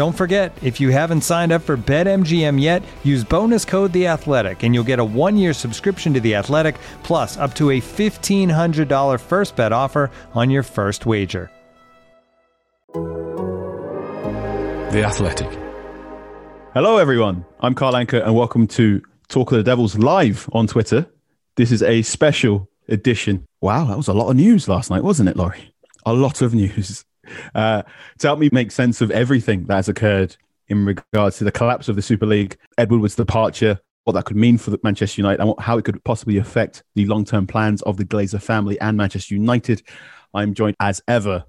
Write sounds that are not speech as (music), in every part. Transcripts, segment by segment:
Don't forget, if you haven't signed up for BetMGM yet, use bonus code The Athletic, and you'll get a one-year subscription to The Athletic, plus up to a $1,500 first bet offer on your first wager. The Athletic. Hello, everyone. I'm Carl Anka, and welcome to Talk of the Devils live on Twitter. This is a special edition. Wow, that was a lot of news last night, wasn't it, Laurie? A lot of news. Uh, to help me make sense of everything that has occurred in regards to the collapse of the Super League, Ed Woodward's departure, what that could mean for Manchester United, and how it could possibly affect the long term plans of the Glazer family and Manchester United. I'm joined as ever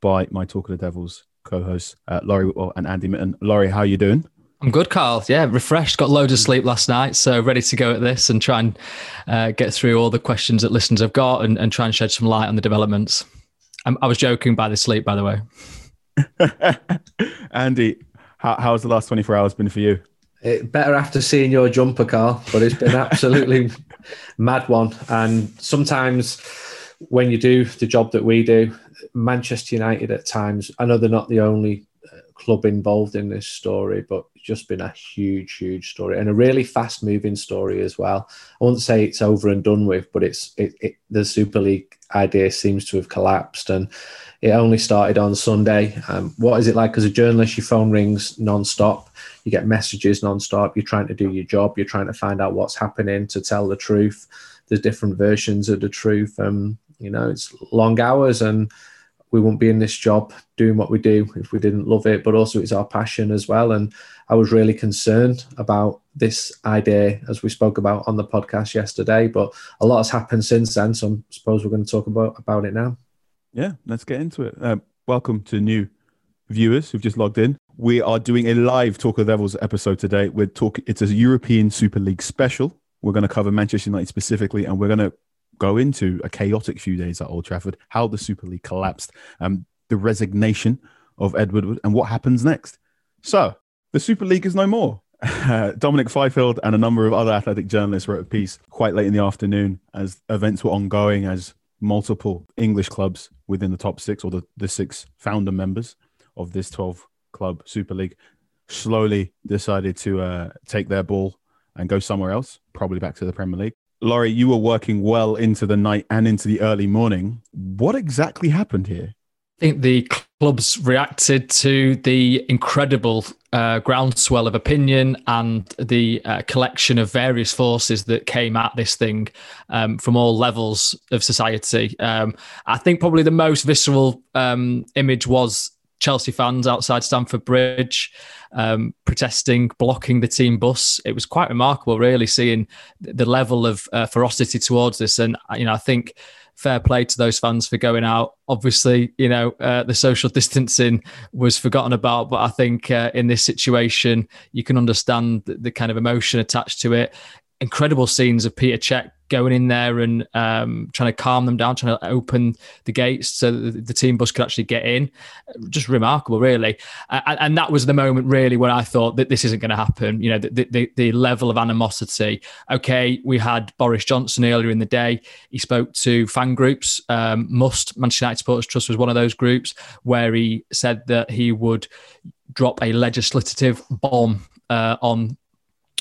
by my Talk of the Devils co-hosts, uh, Laurie Whitwell and Andy Mitten. Laurie, how are you doing? I'm good, Carl. Yeah, refreshed. Got loads of sleep last night, so ready to go at this and try and uh, get through all the questions that listeners have got and, and try and shed some light on the developments. I'm, i was joking by the sleep, by the way. (laughs) Andy, how, how's the last 24 hours been for you? It, better after seeing your jumper, Carl, but it's been absolutely (laughs) mad one. And sometimes when you do the job that we do, Manchester United at times, I know they're not the only uh, club involved in this story, but it's just been a huge, huge story and a really fast moving story as well. I won't say it's over and done with, but it's it, it, the Super League idea seems to have collapsed and it only started on Sunday. Um, what is it like as a journalist? Your phone rings non-stop. You get messages non-stop. You're trying to do your job. You're trying to find out what's happening to tell the truth. There's different versions of the truth. Um, you know, it's long hours and we wouldn't be in this job doing what we do if we didn't love it. But also, it's our passion as well. And I was really concerned about this idea, as we spoke about on the podcast yesterday. But a lot has happened since then, so I suppose we're going to talk about about it now. Yeah, let's get into it. Uh, welcome to new viewers who've just logged in. We are doing a live Talk of Devils episode today. We're talking. It's a European Super League special. We're going to cover Manchester United specifically, and we're going to go into a chaotic few days at Old Trafford, how the Super League collapsed, um, the resignation of Edward, and what happens next. So, the Super League is no more. (laughs) Dominic Fifield and a number of other athletic journalists wrote a piece quite late in the afternoon as events were ongoing, as multiple English clubs within the top six or the, the six founder members of this 12 club Super League slowly decided to uh, take their ball and go somewhere else, probably back to the Premier League. Laurie, you were working well into the night and into the early morning. What exactly happened here? I think the clubs reacted to the incredible uh, groundswell of opinion and the uh, collection of various forces that came at this thing um, from all levels of society. Um, I think probably the most visceral um, image was Chelsea fans outside Stamford Bridge um, protesting, blocking the team bus. It was quite remarkable, really, seeing the level of uh, ferocity towards this. And you know, I think fair play to those fans for going out. Obviously, you know, uh, the social (laughs) distancing was forgotten about, but I think uh, in this situation, you can understand the, the, kind of emotion attached to it. Incredible scenes of Petr Cech going in there and um, trying to calm them down, trying to open the gates so that the team bus could actually get in. Just remarkable, really. Uh, and that was the moment, really, when I thought that this isn't going to happen. You know, the, the, the, level of animosity. Okay, we had Boris Johnson earlier in the day. He spoke to fan groups. Um, Must Manchester United Supporters Trust was one of those groups where he said that he would drop a legislative bomb uh, on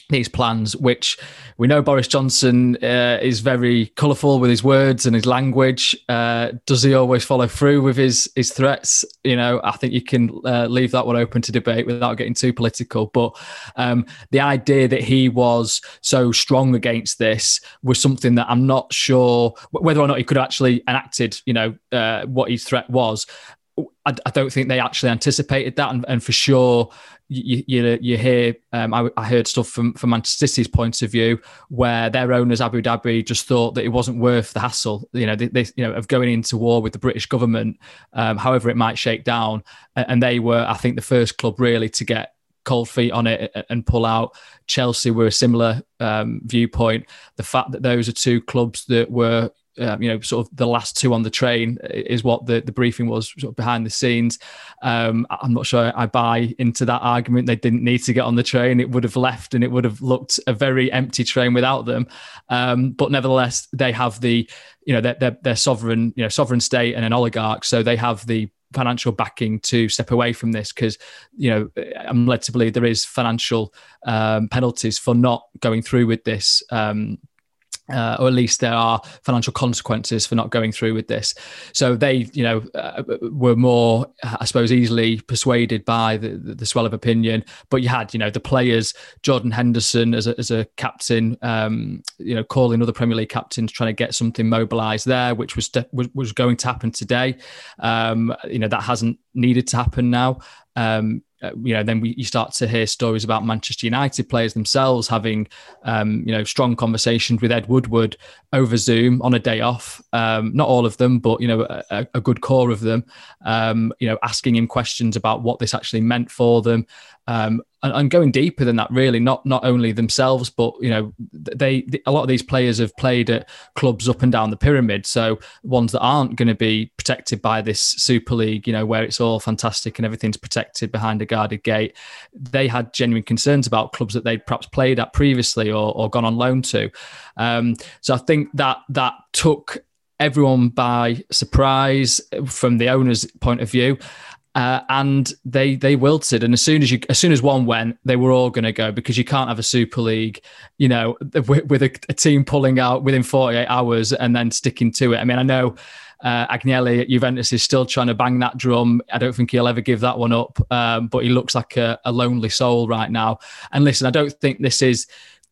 these plans, which we know Boris Johnson uh, is very colourful with his words and his language. Uh, does he always follow through with his his threats? You know, I think you can uh, leave that one open to debate without getting too political. But um, the idea that he was so strong against this was something that I'm not sure whether or not he could actually enacted. You know, uh, what his threat was. I, I, don't think they actually anticipated that, and, and for sure, you you, you hear um, I, I, heard stuff from from Manchester City's point of view where their owners Abu Dhabi just thought that it wasn't worth the hassle, you know, they, they you know of going into war with the British government, um, however it might shake down, and they were I think the first club really to get cold feet on it and pull out. Chelsea were a similar um, viewpoint. The fact that those are two clubs that were um, you know, sort of the last two on the train is what the, the briefing was sort of behind the scenes. Um, I'm not sure I buy into that argument. They didn't need to get on the train. It would have left and it would have looked a very empty train without them. Um, but nevertheless, they have the, you know, they're, they're sovereign, you know, sovereign state and an oligarch. So they have the financial backing to step away from this because you know I'm led to believe there is financial um, penalties for not going through with this um, uh, or at least there are financial consequences for not going through with this. So they, you know, uh, were more, I suppose, easily persuaded by the, the, the, swell of opinion. But you had, you know, the players, Jordan Henderson as a, as a captain, um, you know, calling other Premier League captains trying to get something mobilised there, which was, was, was going to happen today. Um, you know, that hasn't needed to happen now. Um, uh, you know, then we, you start to hear stories about Manchester United players themselves having, um, you know, strong conversations with Ed Woodward over Zoom on a day off. Um, not all of them, but you know, a, a good core of them. Um, you know, asking him questions about what this actually meant for them, um, and, and, going deeper than that. Really, not not only themselves, but you know, they a lot of these players have played at clubs up and down the pyramid. So ones that aren't going to be protected by this Super League, you know, where it's all fantastic and everything's protected behind a guarded gate. They had genuine concerns about clubs that they'd perhaps played at previously or, or gone on loan to. Um, so I think that that took everyone by surprise from the owner's point of view. Uh, and they they wilted. And as soon as you as soon as one went, they were all going to go because you can't have a Super League, you know, with, with a, a, team pulling out within 48 hours and then sticking to it. I mean, I know. Uh, Agnelli at Juventus is still trying to bang that drum. I don't think he'll ever give that one up, um, but he looks like a, a lonely soul right now. And listen, I don't think this is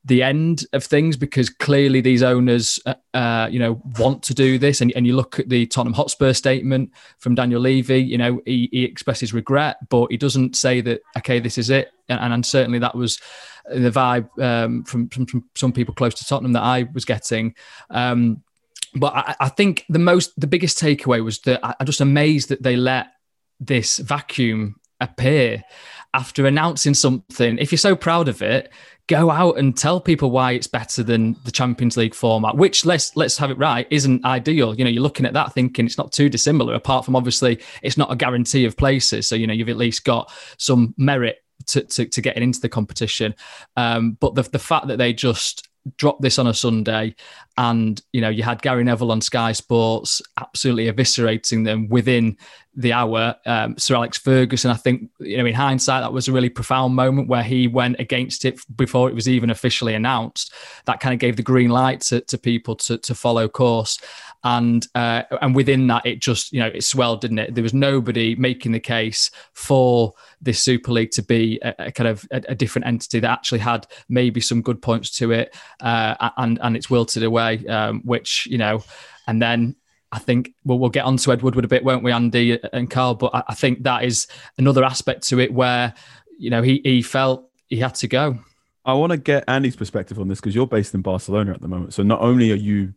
the end of things because clearly these owners, uh, uh, you know, want to do this. And, and you look at the Tottenham Hotspur statement from Daniel Levy, you know, he, he expresses regret, but he doesn't say that, okay, this is it. And, and certainly that was the vibe um, from, from, from, some people close to Tottenham that I was getting. Um, but I, I, think the most, the biggest takeaway was that I, I'm just amazed that they let this vacuum appear after announcing something. If you're so proud of it, go out and tell people why it's better than the Champions League format, which let's let's have it right, isn't ideal. You know, you're looking at that thinking it's not too dissimilar, apart from obviously it's not a guarantee of places. So, you know, you've at least got some merit to, to, to getting into the competition. Um, but the, the fact that they just dropped this on a Sunday, and you know you had Gary Neville on Sky Sports absolutely eviscerating them within the hour. Um, Sir Alex Ferguson, I think you know in hindsight that was a really profound moment where he went against it before it was even officially announced. That kind of gave the green light to, to people to to follow course and uh, and within that, it just you know it swelled, didn't it? There was nobody making the case for this Super League to be a, a kind of a, a, different entity that actually had maybe some good points to it, uh, and and it's wilted away, um, which you know, and then. I think well, we'll get on to Ed Woodward a bit, won't we, Andy and Carl? But I, I think that is another aspect to it where, you know, he, he felt he had to go. I want to get Andy's perspective on this because you're based in Barcelona at the moment. So not only are you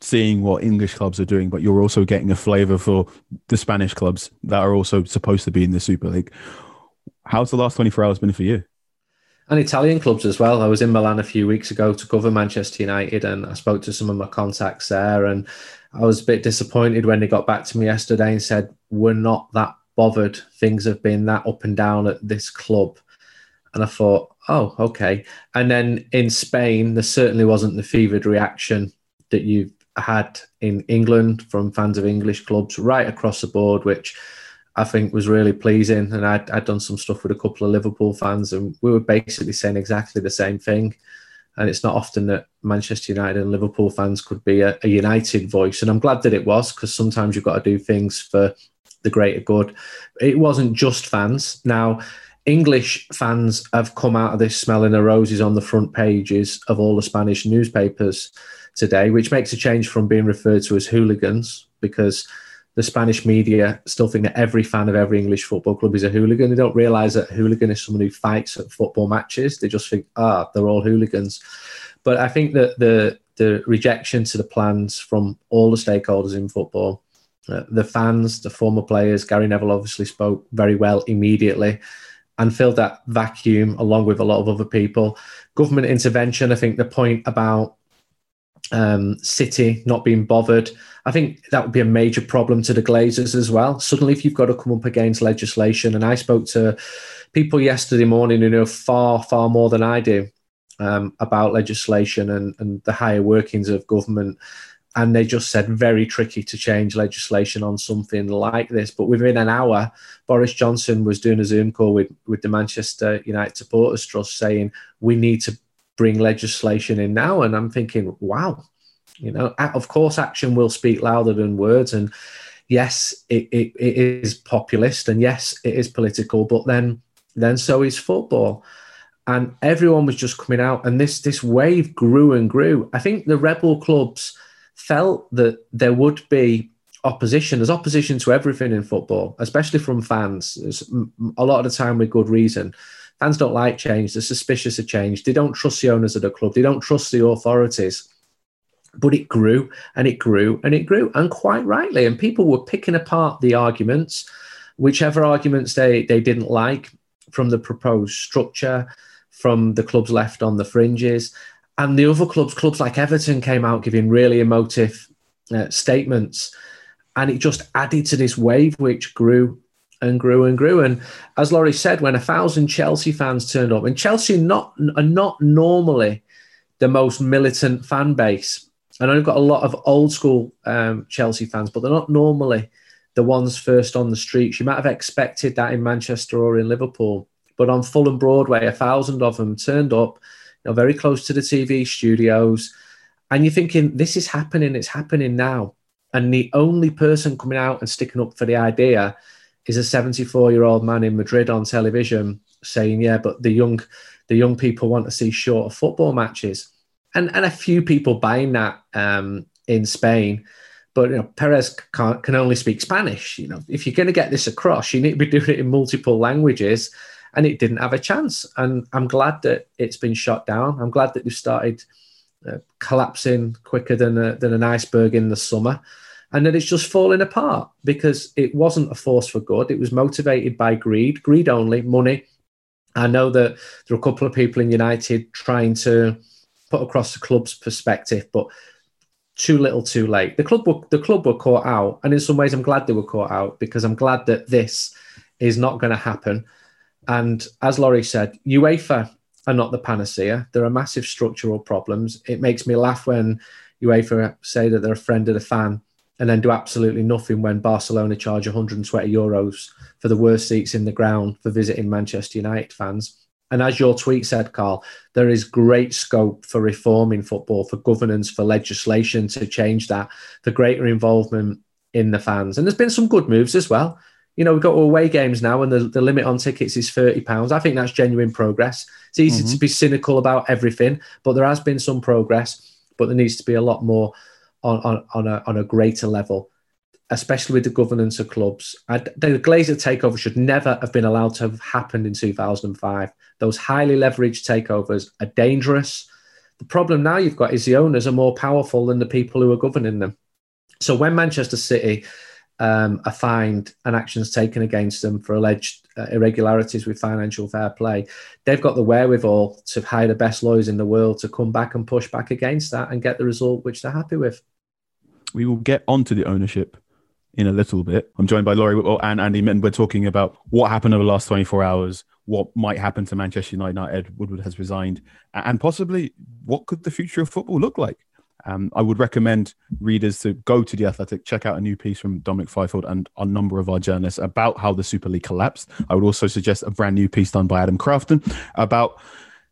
seeing what English clubs are doing, but you're also getting a flavour for the Spanish clubs that are also supposed to be in the Super League. How's the last 24 hours been for you? And Italian clubs as well. I was in Milan a few weeks ago to cover Manchester United, and I spoke to some of my contacts there. And I was a bit disappointed when they got back to me yesterday and said, We're not that bothered. Things have been that up and down at this club. And I thought, Oh, okay. And then in Spain, there certainly wasn't the fevered reaction that you've had in England from fans of English clubs right across the board, which I think was really pleasing. And I'd, I'd done some stuff with a couple of Liverpool fans, and we were basically saying exactly the same thing. And it's not often that Manchester United and Liverpool fans could be a, a united voice. And I'm glad that it was because sometimes you've got to do things for the greater good. It wasn't just fans. Now, English fans have come out of this smelling the roses on the front pages of all the Spanish newspapers today, which makes a change from being referred to as hooligans because the Spanish media still think that every fan of every English football club is a hooligan. They don't realise that hooligan is someone who fights at football matches. They just think, ah, they're all hooligans. But I think that the the rejection to the plans from all the stakeholders in football, uh, the fans, the former players, Gary Neville obviously spoke very well immediately and filled that vacuum along with a lot of other people. Government intervention, I think the point about um, City not being bothered. I think that would be a major problem to the Glazers as well. Suddenly, if you've got to come up against legislation, and I spoke to people yesterday morning who know far, far more than I do um, about legislation and, and the higher workings of government. And they just said very tricky to change legislation on something like this. But within an hour, Boris Johnson was doing a Zoom call with, with the Manchester United Supporters Trust saying, we need to bring legislation in now. And I'm thinking, wow, you know, of course, action will speak louder than words. And yes, it, it, it is populist, and yes, it is political, but then then so is football. And everyone was just coming out, and this this wave grew and grew. I think the rebel clubs felt that there would be opposition. There's opposition to everything in football, especially from fans. There's a lot of the time with good reason. Fans don't like change. They're suspicious of change. They don't trust the owners of the club. They don't trust the authorities. But it grew and it grew and it grew, and quite rightly. And people were picking apart the arguments, whichever arguments they, they didn't like from the proposed structure, from the clubs left on the fringes. And the other clubs, clubs like Everton, came out giving really emotive uh, statements. And it just added to this wave, which grew and grew and grew. And as Laurie said, when a thousand Chelsea fans turned up, and Chelsea not are not normally the most militant fan base. I know you've got a lot of old school um, Chelsea fans, but they're not normally the ones first on the streets. You might have expected that in Manchester or in Liverpool, but on Fulham Broadway, a thousand of them turned up, know, very close to the TV studios, and you're thinking, this is happening. It's happening now. And the only person coming out and sticking up for the idea is a 74 year old man in Madrid on television saying, "Yeah, but the young, the young people want to see shorter football matches," and and a few people buying that um, in Spain. But you know, Perez can only speak Spanish. You know, if you're going to get this across, you need to be doing it in multiple languages, and it didn't have a chance. And I'm glad that it's been shot down. I'm glad that we started uh, collapsing quicker than a, than an iceberg in the summer and that it's just falling apart because it wasn't a force for good. It was motivated by greed, greed only, money. I know that there are a couple of people in United trying to put across the club's perspective, but too little, too late. The club were the club were caught out, and in some ways, I'm glad they were caught out because I'm glad that this is not going to happen. And as Laurie said, UEFA are not the panacea. There are massive structural problems. It makes me laugh when UEFA say that they're a friend of the fan and then do absolutely nothing when Barcelona charge 120 euros for the worst seats in the ground for visiting Manchester United fans. And as your tweet said, Carl, there is great scope for reform in football, for governance, for legislation to change that, for greater involvement in the fans. And there's been some good moves as well. You know, we've got away games now, and the, the limit on tickets is £30. I think that's genuine progress. It's easy mm-hmm. to be cynical about everything, but there has been some progress, but there needs to be a lot more on, on, on, a, on a greater level, especially with the governance of clubs. I, the Glazer takeover should never have been allowed to have happened in 2005. Those highly leveraged takeovers are dangerous. The problem now you've got is the owners are more powerful than the people who are governing them. So when Manchester City um, are fined and actions taken against them for alleged uh, irregularities with financial fair play, they've got the wherewithal to hire the best lawyers in the world to come back and push back against that and get the result which they're happy with we will get onto the ownership in a little bit. I'm joined by Laurie Whitwell and Andy Mitten. We're talking about what happened over the last 24 hours, what might happen to Manchester United now Ed Woodward has resigned, and possibly what could the future of football look like Um, I would recommend readers to go to The Athletic, check out a new piece from Dominic Fifield and a number of our journalists about how the Super League collapsed. I would also suggest a brand new piece done by Adam Crafton about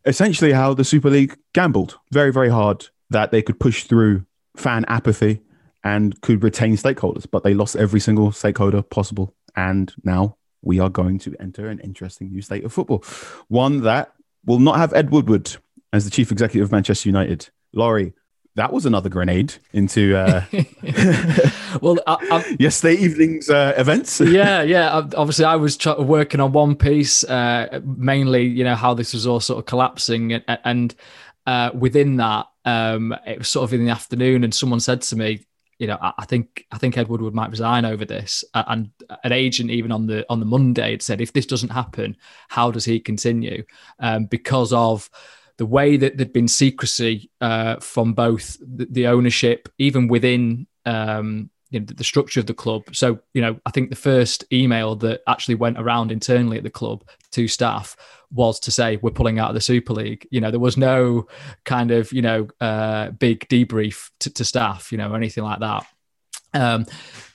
essentially how the Super League gambled very, very hard that they could push through fan apathy and could retain stakeholders, but they lost every single stakeholder possible. And now we are going to enter an interesting new state of football, one that will not have Ed Woodward as the chief executive of Manchester United. Laurie, that was another grenade into uh, (laughs) well I, yesterday evening's uh, events. (laughs) yeah, yeah. Obviously, I was working on one piece, uh, mainly, you know, how this was all sort of collapsing, and, and uh, within that, um, it was sort of in the afternoon, and someone said to me, you know, I, think I think Ed Woodward might resign over this. And an agent, even on the on the Monday, had said, if this doesn't happen, how does he continue? Um, because of the way that there'd been secrecy uh, from both the, the, ownership, even within um, you know, the structure of the club. So, you know, I think the first email that actually went around internally at the club to staff was to say we're pulling out of the Super League. You know, there was no kind of you know uh, big debrief to, to staff, you know, anything like that. Um,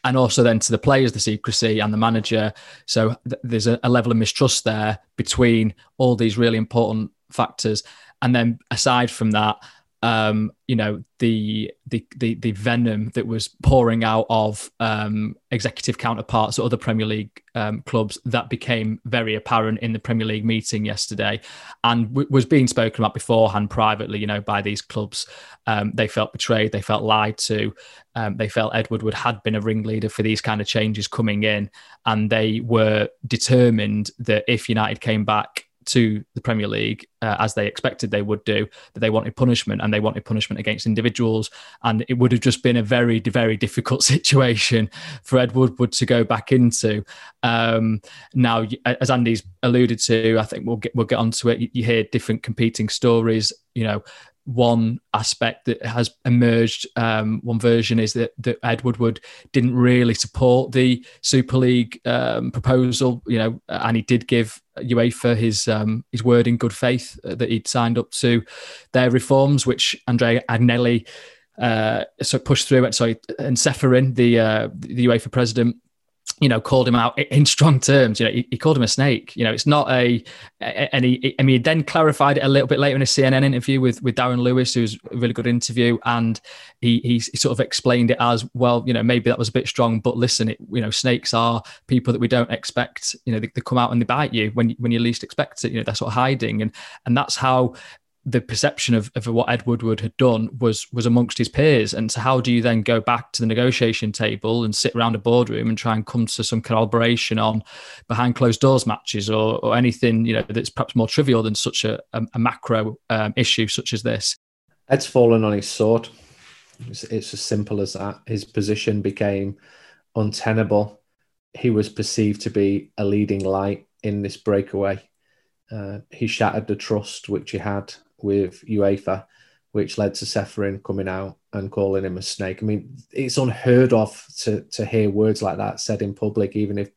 and also then to the players, the secrecy and the manager. So th- there's a, a, level of mistrust there between all these really important factors. And then aside from that, um, you know, the, the the the venom that was pouring out of um, executive counterparts or other Premier League um, clubs that became very apparent in the Premier League meeting yesterday, and w- was being spoken about beforehand privately. You know, by these clubs, um, they felt betrayed, they felt lied to, um, they felt Ed Woodward had been a ringleader for these kind of changes coming in, and they were determined that if United came back to the Premier League uh, as they expected they would do, that they wanted punishment and they wanted punishment against individuals. And it would have just been a very, very difficult (laughs) situation for Ed Woodward to go back into. Um, now, as Andy's alluded to, I think we'll get, we'll get onto it. You, you hear different competing stories. You know, one aspect that has emerged, um, one version is that, that Ed Woodward didn't really support the Super League um, proposal, you know, and he did give UEFA his um, his word in good faith that he'd signed up to their reforms, which Andrea Agnelli uh, so pushed through. Sorry, and Ceferin, the uh, the UEFA president, you know, called him out in strong terms. You know, he, he, called him a snake. You know, it's not a, and he, I mean, he then clarified it a little bit later in a CNN interview with with Darren Lewis, who's a really good interview, and he he sort of explained it as well. You know, maybe that was a bit strong, but listen, it, you know, snakes are people that we don't expect. You know, they, they come out and they bite you when when you least expect it. You know, they're sort of hiding, and and that's how the perception of, of what Ed Woodward had done was was amongst his peers. And so how do you then go back to the negotiation table and sit around a boardroom and try and come to some collaboration on behind closed doors matches or, or anything you know that's perhaps more trivial than such a, a, a macro um, issue such as this? Ed's fallen on his sword. It's, it's as simple as that. His position became untenable. He was perceived to be a leading light in this breakaway. Uh, he shattered the trust which he had with UEFA, which led to Ceferin coming out and calling him a snake. I mean, it's unheard of to to hear words like that said in public, even if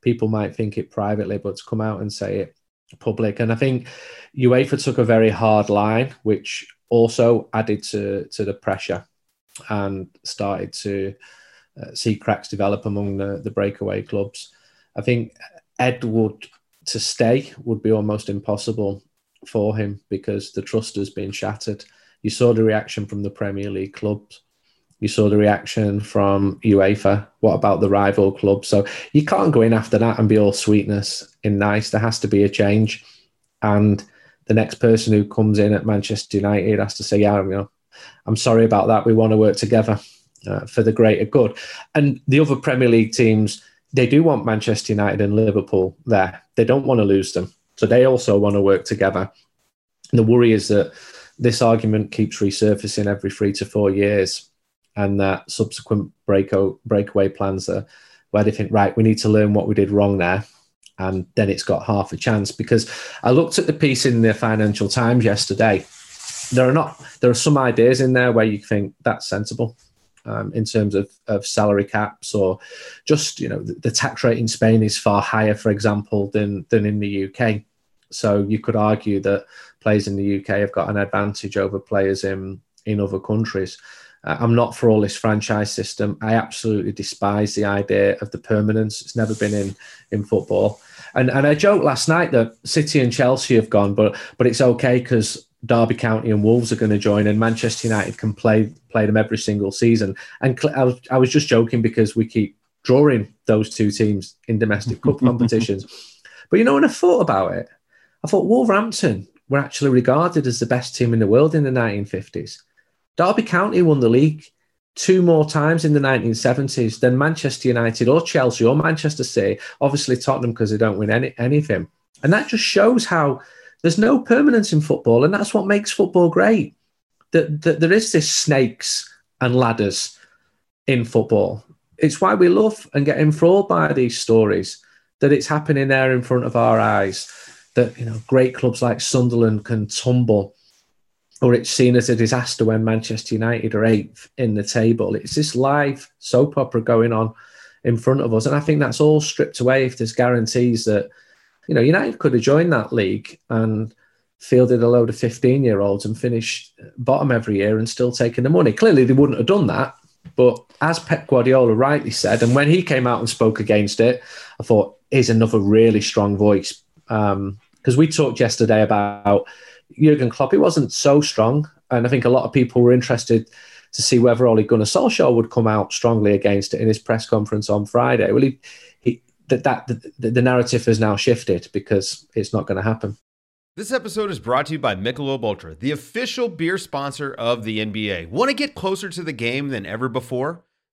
people might think it privately, but to come out and say it public. And I think UEFA took a very hard line, which also added to to the pressure and started to uh, see cracks develop among the, the breakaway clubs. I think Ed would to stay would be almost impossible for him because the trust has been shattered. You saw the reaction from the Premier League clubs. You saw the reaction from UEFA. What about the rival club? So you can't go in after that and be all sweetness and nice. There has to be a change. And the next person who comes in at Manchester United has to say, yeah, you know, I'm sorry about that. We want to work together uh, for the greater good. And the other Premier League teams, they do want Manchester United and Liverpool there. They don't want to lose them. So they also want to work together. And the worry is that this argument keeps resurfacing every three to four years, and that subsequent break breakaway plans are where they think, right, we need to learn what we did wrong there. And then it's got half a chance because I looked at the piece in the Financial Times yesterday. There are not there are some ideas in there where you think that's sensible. Um, in terms of, of salary caps or just you know the, the, tax rate in Spain is far higher, for example, than than in the UK. So you could argue that players in the UK have got an advantage over players in in other countries. Uh, I'm not for all this franchise system. I absolutely despise the idea of the permanence. It's never been in in football. And and I joked last night that City and Chelsea have gone, but but it's okay because Derby County and Wolves are going to join, and Manchester United can play play them every single season. And I was I was just joking because we keep drawing those two teams in domestic cup (laughs) competitions. But you know, when I thought about it, I thought Wolverhampton were actually regarded as the best team in the world in the 1950s. Derby County won the league two more times in the 1970s than Manchester United or Chelsea or Manchester City. Obviously, Tottenham because they don't win any, anything. And that just shows how there's no permanence in football. And that's what makes football great. That, that there is this snakes and ladders in football. It's why we love and get enthralled by these stories that it's happening there in front of our eyes. That you know, great clubs like Sunderland can tumble, or it's seen as a disaster when Manchester United are eighth in the table. It's this live soap opera going on in front of us, and I think that's all stripped away if there's guarantees that you know United could have joined that league and fielded a load of 15 year olds and finished bottom every year and still taking the money. Clearly, they wouldn't have done that. But as Pep Guardiola rightly said, and when he came out and spoke against it, I thought, is another really strong voice. Because um, we talked yesterday about Jurgen Klopp. He wasn't so strong. And I think a lot of people were interested to see whether Ole Gunnar Solskjaer would come out strongly against it in his press conference on Friday. Well, he, he that, that the, the narrative has now shifted because it's not going to happen. This episode is brought to you by Michelob Ultra, the official beer sponsor of the NBA. Want to get closer to the game than ever before?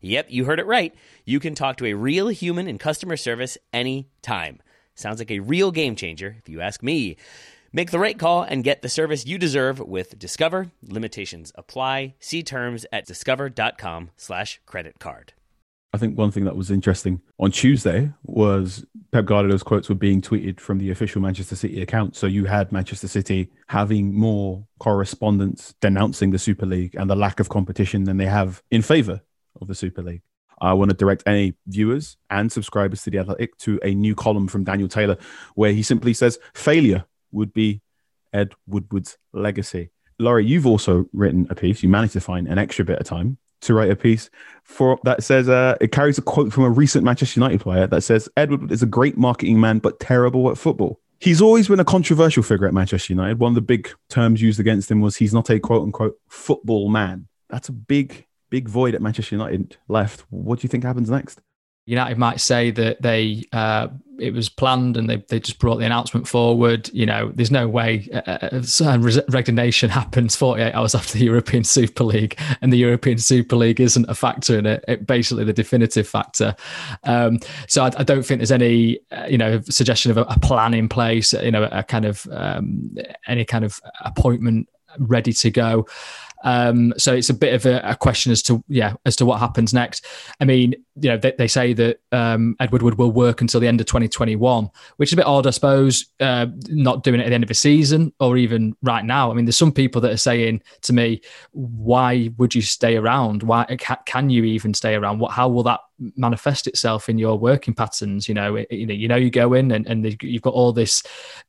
Yep, you heard it right. You can talk to a real human in customer service anytime. Sounds like a real game changer, if you ask me. Make the right call and get the service you deserve with Discover. Limitations apply. See terms at discover.com slash credit card. I think one thing that was interesting on Tuesday was Pep Guardiola's quotes were being tweeted from the official Manchester City account. So you had Manchester City having more correspondence denouncing the Super League and the lack of competition than they have in favour of the Super League. I want to direct any viewers and subscribers to the Athletic to a new column from Daniel Taylor where he simply says failure would be Ed Woodward's legacy. Laurie, you've also written a piece. You managed to find an extra bit of time to write a piece for that says uh, it carries a quote from a recent Manchester United player that says Edward is a great marketing man but terrible at football. He's always been a controversial figure at Manchester United. One of the big terms used against him was he's not a quote unquote football man. That's a big, big void at Manchester United left. What do you think happens next? United might say that they uh, it was planned and they, they just brought the announcement forward. You know, there's no way uh, uh resignation (laughs) happens 48 hours after the European Super League, and the European Super League isn't a factor in it. it basically, the definitive factor. Um, so I, I, don't think there's any uh, you know suggestion of a, a, plan in place. You know, a kind of um, any kind of appointment ready to go. Um, so it's a bit of a, a, question as to yeah as to what happens next. I mean, you know, they, they say that um, Ed Woodward will work until the end of 2021, which is a bit odd, I suppose. Uh, not doing it at the end of the season or even right now. I mean, there's some people that are saying to me, "Why would you stay around? Why can you even stay around? What? How will that manifest itself in your working patterns you know it, you know you know you go in and, and you've got all this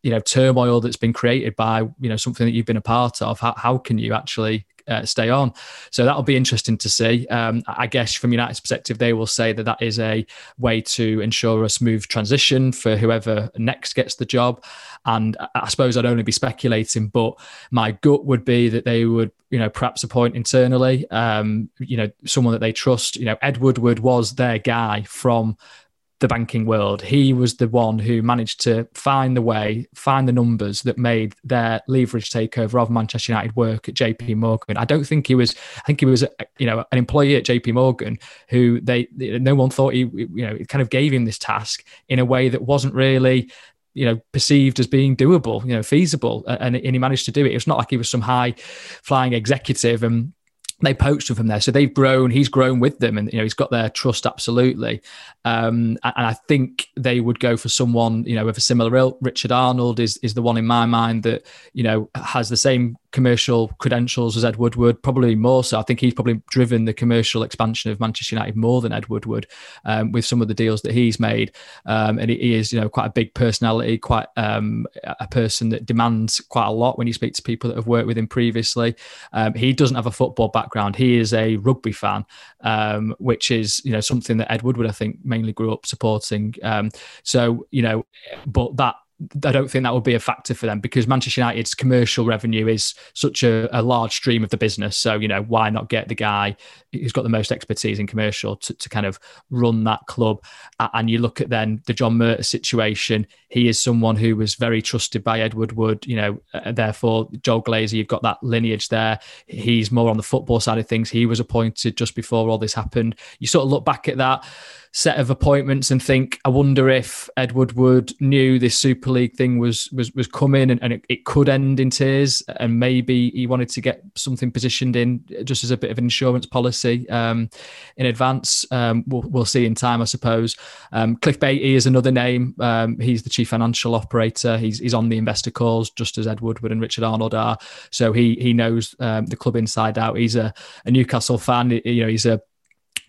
you know turmoil that's been created by you know something that you've been a part of how, how can you actually uh, stay on. So that'll be interesting to see. Um, I guess from United's perspective, they will say that that is a way to ensure a smooth transition for whoever next gets the job. And I suppose I'd only be speculating, but my gut would be that they would, you know, perhaps appoint internally, um, you know, someone that they trust. You know, Ed Woodward was their guy from the banking world. He was the one who managed to find the way, find the numbers that made their leverage takeover of Manchester United work at JP Morgan. I don't think he was, I think he was, you know, an employee at JP Morgan who they, no one thought he, you know, it kind of gave him this task in a way that wasn't really you know perceived as being doable you know feasible and, and he managed to do it it's not like he was some high flying executive and they poached him from there. So they've grown, he's grown with them and, you know, he's got their trust absolutely. Um, and, I think they would go for someone, you know, with a similar. Richard Arnold is, is the one in my mind that, you know, has the same commercial credentials as Ed Woodward, probably more so. I think he's probably driven the commercial expansion of Manchester United more than Ed Woodward um, with some of the deals that he's made. Um, and he is, you know, quite a big personality, quite um, a person that demands quite a lot when you speak to people that have worked with him previously. Um, he doesn't have a football background. He is a rugby fan, um, which is, you know, something that Ed Woodward, I think, mainly grew up supporting. Um, so, you know, but that I don't think that would be a factor for them because Manchester United's commercial revenue is such a, a, large stream of the business. So, you know, why not get the guy who's got the most expertise in commercial to, to kind of run that club? And you look at then the John Murtough situation, he is someone who was very trusted by Ed Woodward, you know, uh, therefore, Joel Glazer, you've got that lineage there. He's more on the football side of things. He was appointed just before all this happened. You sort of look back at that set of appointments and think, I wonder if Ed Woodward knew this Super League thing was was was coming and, and it, it, could end in tears, and maybe he wanted to get something positioned in just as a bit of an insurance policy um, in advance. Um, we'll, we'll see in time, I suppose. Um, Cliff Baty is another name. Um, he's the chief financial operator. He's he's on the investor calls just as Ed Woodward and Richard Arnold are. So he he knows um, the club inside out. He's a, a Newcastle fan. You know, he's a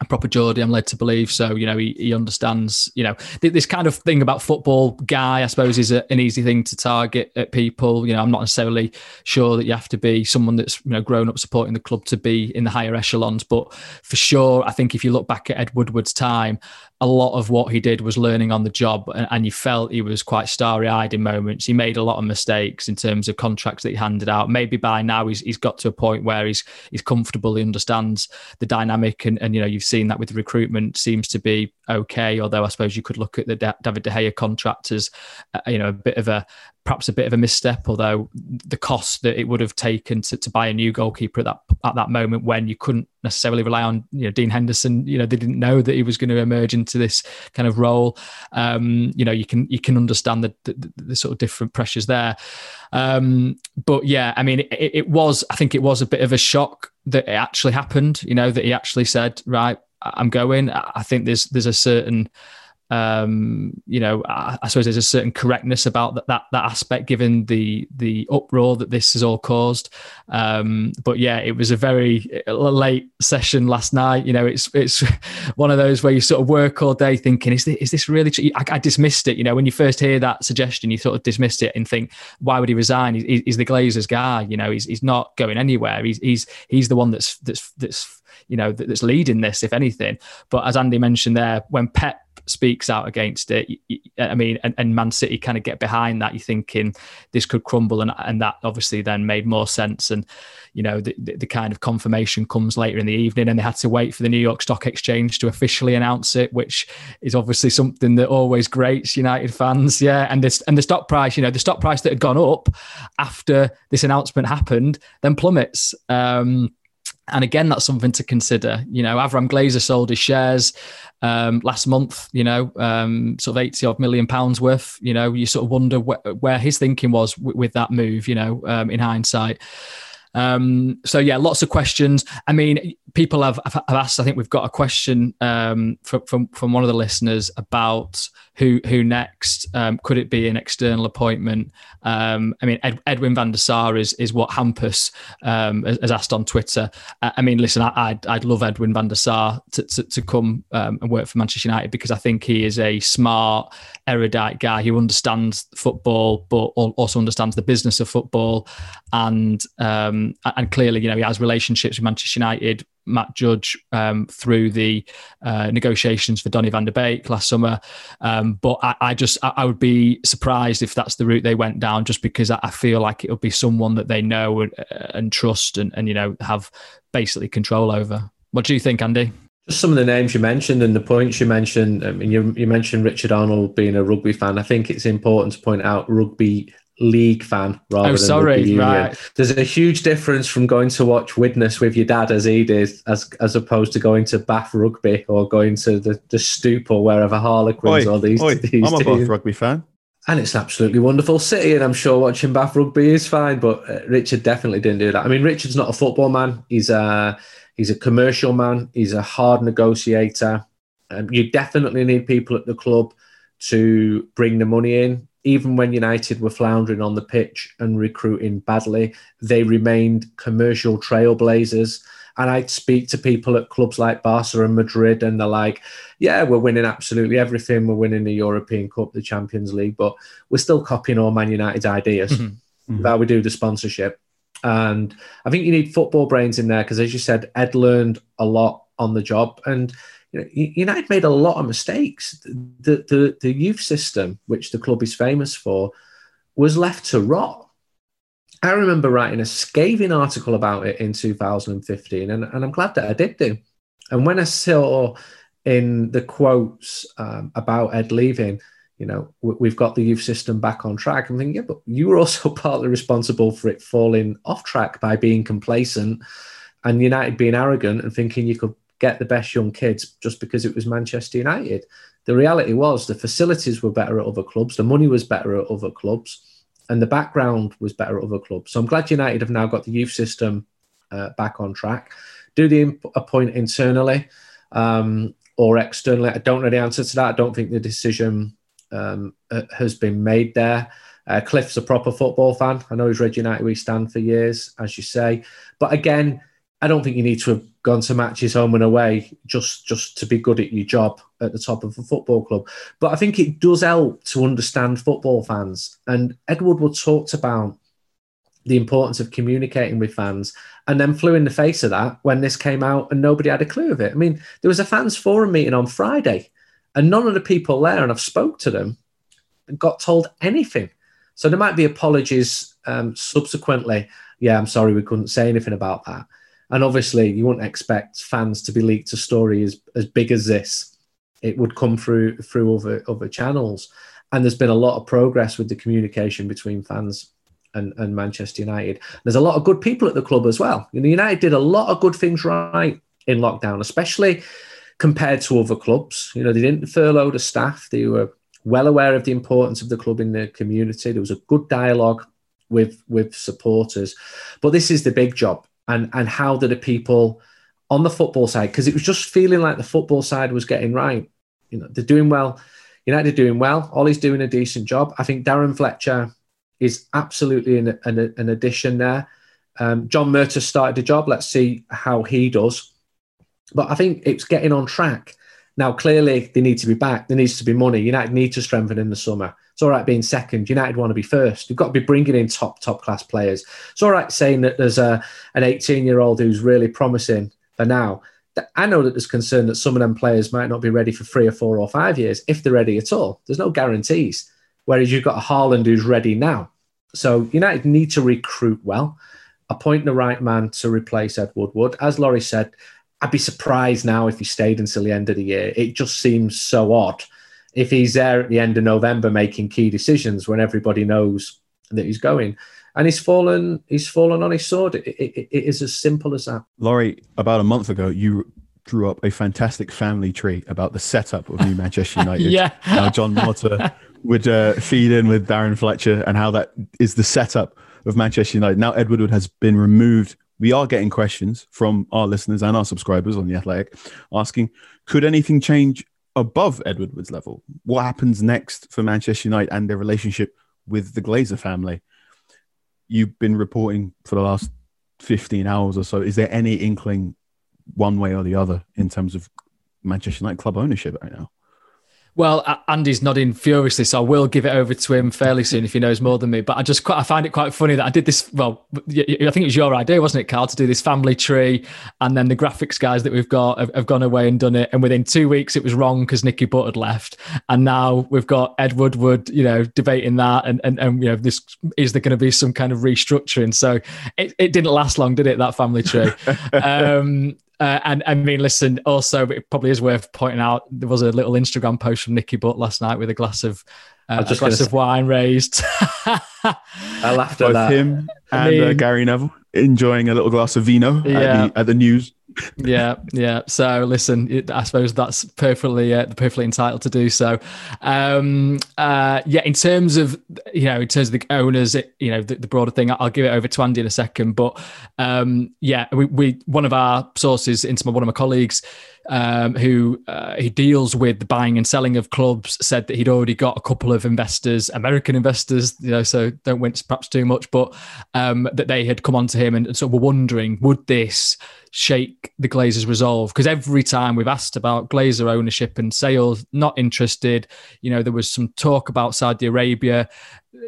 a proper Geordie, I'm led to believe. So, you know, he, he understands, you know, this kind of thing about football guy, I suppose, is a, an easy thing to target at people. You know, I'm not necessarily sure that you have to be someone that's, you know, grown up supporting the club to be in the higher echelons. But for sure, I think if you look back at Ed Woodward's time, a lot of what he did was learning on the job, and, and you felt he was quite starry eyed in moments. He made a lot of mistakes in terms of contracts that he handed out. Maybe by now he's, he's got to a point where he's he's comfortable, he understands the dynamic, and, and you know you've seen that with recruitment seems to be okay. Although I suppose you could look at the David De Gea contract as uh, you know a bit of a perhaps a bit of a misstep, although the cost that it would have taken to, to buy a new goalkeeper at that at that moment when you couldn't necessarily rely on you know Dean Henderson, you know they didn't know that he was going to emerge into this kind of role. Um, you know you can you can understand the, the, the sort of different pressures there. Um, but yeah, I mean it, it was I think it was a bit of a shock that it actually happened. You know that he actually said right I'm going. I think there's there's a certain um, you know, I, I, suppose there's a certain correctness about that, that, that aspect, given the the uproar that this has all caused. Um, but yeah, it was a very late session last night. You know, it's it's (laughs) one of those where you sort of work all day thinking, is this, is this really? True? I, I, dismissed it. You know, when you first hear that suggestion, you sort of dismissed it and think, why would he resign? He's, he's the Glazers guy. You know, he's he's not going anywhere. He's he's he's the one that's that's that's you know that's leading this, if anything. But as Andy mentioned there, when Pep speaks out against it. I mean, and, and, Man City kind of get behind that. You're thinking this could crumble, and and that obviously then made more sense. And you know, the, the, the kind of confirmation comes later in the evening, and they had to wait for the New York Stock Exchange to officially announce it, which is obviously something that always grates United fans. Yeah, and this and the stock price, you know, the stock price that had gone up after this announcement happened, then plummets. Um, and again, that's something to consider. You know, Avram Glazer sold his shares um, last month, you know, um, sort of 80 odd million pounds worth. You know, you sort of wonder wh- where his thinking was w- with that move, you know, um, in hindsight. Um, so yeah, lots of questions. I mean, people have, have asked. I think we've got a question um, from, from from one of the listeners about who who next. Um, could it be an external appointment? Um, I mean, Ed, Edwin van der Sar is is what Hampus um, has asked on Twitter. I mean, listen, I, would I'd love Edwin van der Sar to, to, to come um, and work for Manchester United because I think he is a smart, erudite guy who understands football, but also understands the business of football, and um, and clearly, you know, he has relationships with Manchester United Matt Judge um, through the uh, negotiations for Donny van der Beek last summer. Um, but I, I just I, I, would be surprised if that's the route they went down, just because I, I feel like it would be someone that they know and, and trust and, and you know have basically control over. What do you think, Andy? Just some of the names you mentioned and the points you mentioned. I mean, you, you mentioned Richard Arnold being a rugby fan. I think it's important to point out rugby league fan rather oh, than sorry, right. There's a huge difference from going to watch Widnes with your dad as he did, as as opposed to going to Bath Rugby or going to the, the Stoop or wherever Harlequins oi, or these. Oi, these I'm a Bath Rugby fan. And it's absolutely wonderful city, and I'm sure watching Bath rugby is fine. But uh, Richard definitely didn't do that. I mean, Richard's not a football man; he's a he's a commercial man. He's a hard negotiator. Um, you definitely need people at the club to bring the money in. Even when United were floundering on the pitch and recruiting badly, they remained commercial trailblazers. And I'd speak to people at clubs like Barca and Madrid, and they're like, yeah, we're winning absolutely everything. We're winning the European Cup, the Champions League, but we're still copying all Man United's ideas. Mm-hmm. How we do the sponsorship. And I think you need football brains in there because, as you said, Ed learned a lot on the job. And you know, United made a lot of mistakes. The, the, the youth system, which the club is famous for, was left to rot. I remember writing a scathing article about it in 2015, and, and I'm glad that I did do. And when I saw in the quotes um, about Ed leaving, you know, we've got the youth system back on track. I'm thinking, yeah, but you were also (laughs) partly responsible for it falling off track by being complacent and United being arrogant and thinking you could get the best young kids just because it was Manchester United. The reality was the facilities were better at other clubs, the money was better at other clubs, and the background was better at other clubs. So I'm glad United have now got the youth system uh, back on track. Do the appoint internally um, or externally? I don't know the answer to that. I don't think the decision um, has been made there. Uh, Cliff's a proper football fan. I know he's read United we stand for years, as you say. But again, I don't think you need to have gone to matches home and away just just to be good at your job at the top of a football club. But I think it does help to understand football fans. And Edward Woodward talked about the importance of communicating with fans and then flew in the face of that when this came out and nobody had a clue of it. I mean, there was a fans forum meeting on Friday and none of the people there, and I've spoke to them, got told anything. So there might be apologies um, subsequently. Yeah, I'm sorry we couldn't say anything about that. And obviously, you wouldn't expect fans to be leaked a story as, as big as this. It would come through through other other channels. And there's been a lot of progress with the communication between fans and, and Manchester United. There's a lot of good people at the club as well. You know, United did a lot of good things right in lockdown, especially compared to other clubs. You know, they didn't furlough the staff. They were well aware of the importance of the club in the community. There was a good dialogue with with supporters. But this is the big job. And and how did the people on the football side, because it was just feeling like the football side was getting right. You know, they're doing well. United doing well. Ole's doing a decent job. I think Darren Fletcher is absolutely an, an, an addition there. Um, John Murtough started the job. Let's see how he does. But I think it's getting on track. Now, clearly, they need to be back. There needs to be money. United need to strengthen in the summer. It's all right being second. United want to be first. You've got to be bringing in top, top class players. It's all right saying that there's a, an 18 year old who's really promising for now. I know that there's concern that some of them players might not be ready for three or four or five years, if they're ready at all. There's no guarantees. Whereas you've got a Haaland who's ready now. So United need to recruit well, appoint the right man to replace Ed Woodward. As Laurie said, I'd be surprised now if he stayed until the end of the year. It just seems so odd if he's there at the end of November making key decisions when everybody knows that he's going. And he's fallen. He's fallen on his sword. It, it, it is as simple as that. Laurie, about a month ago, you drew up a fantastic family tree about the setup of new Manchester (laughs) United. yeah. How John Murtough would uh, feed in with Darren Fletcher and how that is the setup of Manchester United. Now Ed Woodward has been removed we are getting questions from our listeners and our subscribers on the Athletic asking, could anything change above Ed Woodward's level? What happens next for Manchester United and their relationship with the Glazer family? You've been reporting for the last 15 hours or so. Is there any inkling one way or the other in terms of Manchester United club ownership right now? Well, Andy's nodding furiously, so I will give it over to him fairly soon if he knows more than me. But I just quite, I find it quite funny that I did this. Well, I think it was your idea, wasn't it, Carl, to do this family tree, and then the graphics guys that we've got have, have gone away and done it. And within two weeks, it was wrong because Nicky Butt had left, and now we've got Ed Woodward, you know, debating that, and and, and you know, this is there going to be some kind of restructuring? So it, it didn't last long, did it? That family tree. (laughs) um, uh, and I mean, listen, also, it probably is worth pointing out there was a little Instagram post from Nicky Butt last night with a glass of uh, a glass of wine raised. I laughed at Both that. him and I uh, mean, uh, Gary Neville enjoying a little glass of vino yeah. at, the, at the news (laughs) yeah, yeah. So listen, it, I suppose that's perfectly uh, perfectly entitled to do so. Um, uh, yeah, in terms of you know, in terms of the owners, it, you know, the, the, broader thing, I'll give it over to Andy in a second. But um, yeah, we, we one of our sources into my, one of my colleagues um, who uh, he deals with the buying and selling of clubs, said that he'd already got a couple of investors, American investors, you know, so don't wince perhaps too much, but um, that they had come on to him and, and sort of were wondering, would this shake the Glazers' resolve? Because every time we've asked about Glazer ownership and sales, not interested. You know, there was some talk about Saudi Arabia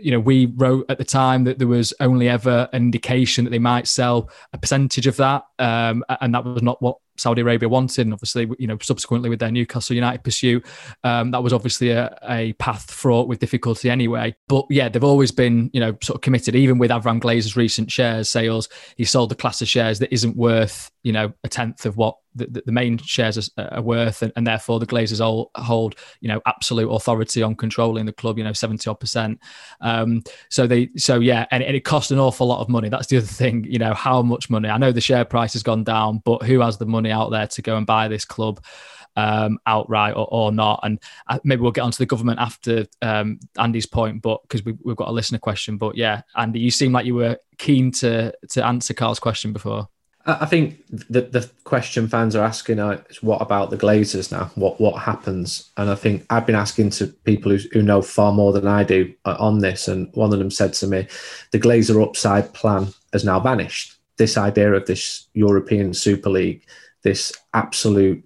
you know, we wrote at the time that there was only ever an indication that they might sell a percentage of that, um, and that was not what Saudi Arabia wanted. And obviously, you know, subsequently with their Newcastle United pursuit, um, that was obviously a, a, path fraught with difficulty anyway. But yeah, they've always been, you know, sort of committed. Even with Avram Glazer's recent shares sales, he sold the class of shares that isn't worth, you know, a tenth of what the, the main shares are, are worth, and, and, therefore the Glazers all hold, you know, absolute authority on controlling the club. You know, seventy odd percent. Um, so they, so yeah, and, and, it cost an awful lot of money. That's the other thing. You know, how much money? I know the share price has gone down, but who has the money out there to go and buy this club? um, outright or, or, not. And uh, maybe we'll get onto the government after um, Andy's point, but because we, have got a listener question. But yeah, Andy, you seem like you were keen to to answer Carl's question before. I think the the question fans are asking is what about the Glazers now? What what happens? And I think I've been asking to people who, who know far more than I do uh, on this, and one of them said to me, the Glazer upside plan has now vanished. This idea of this European Super League, this absolute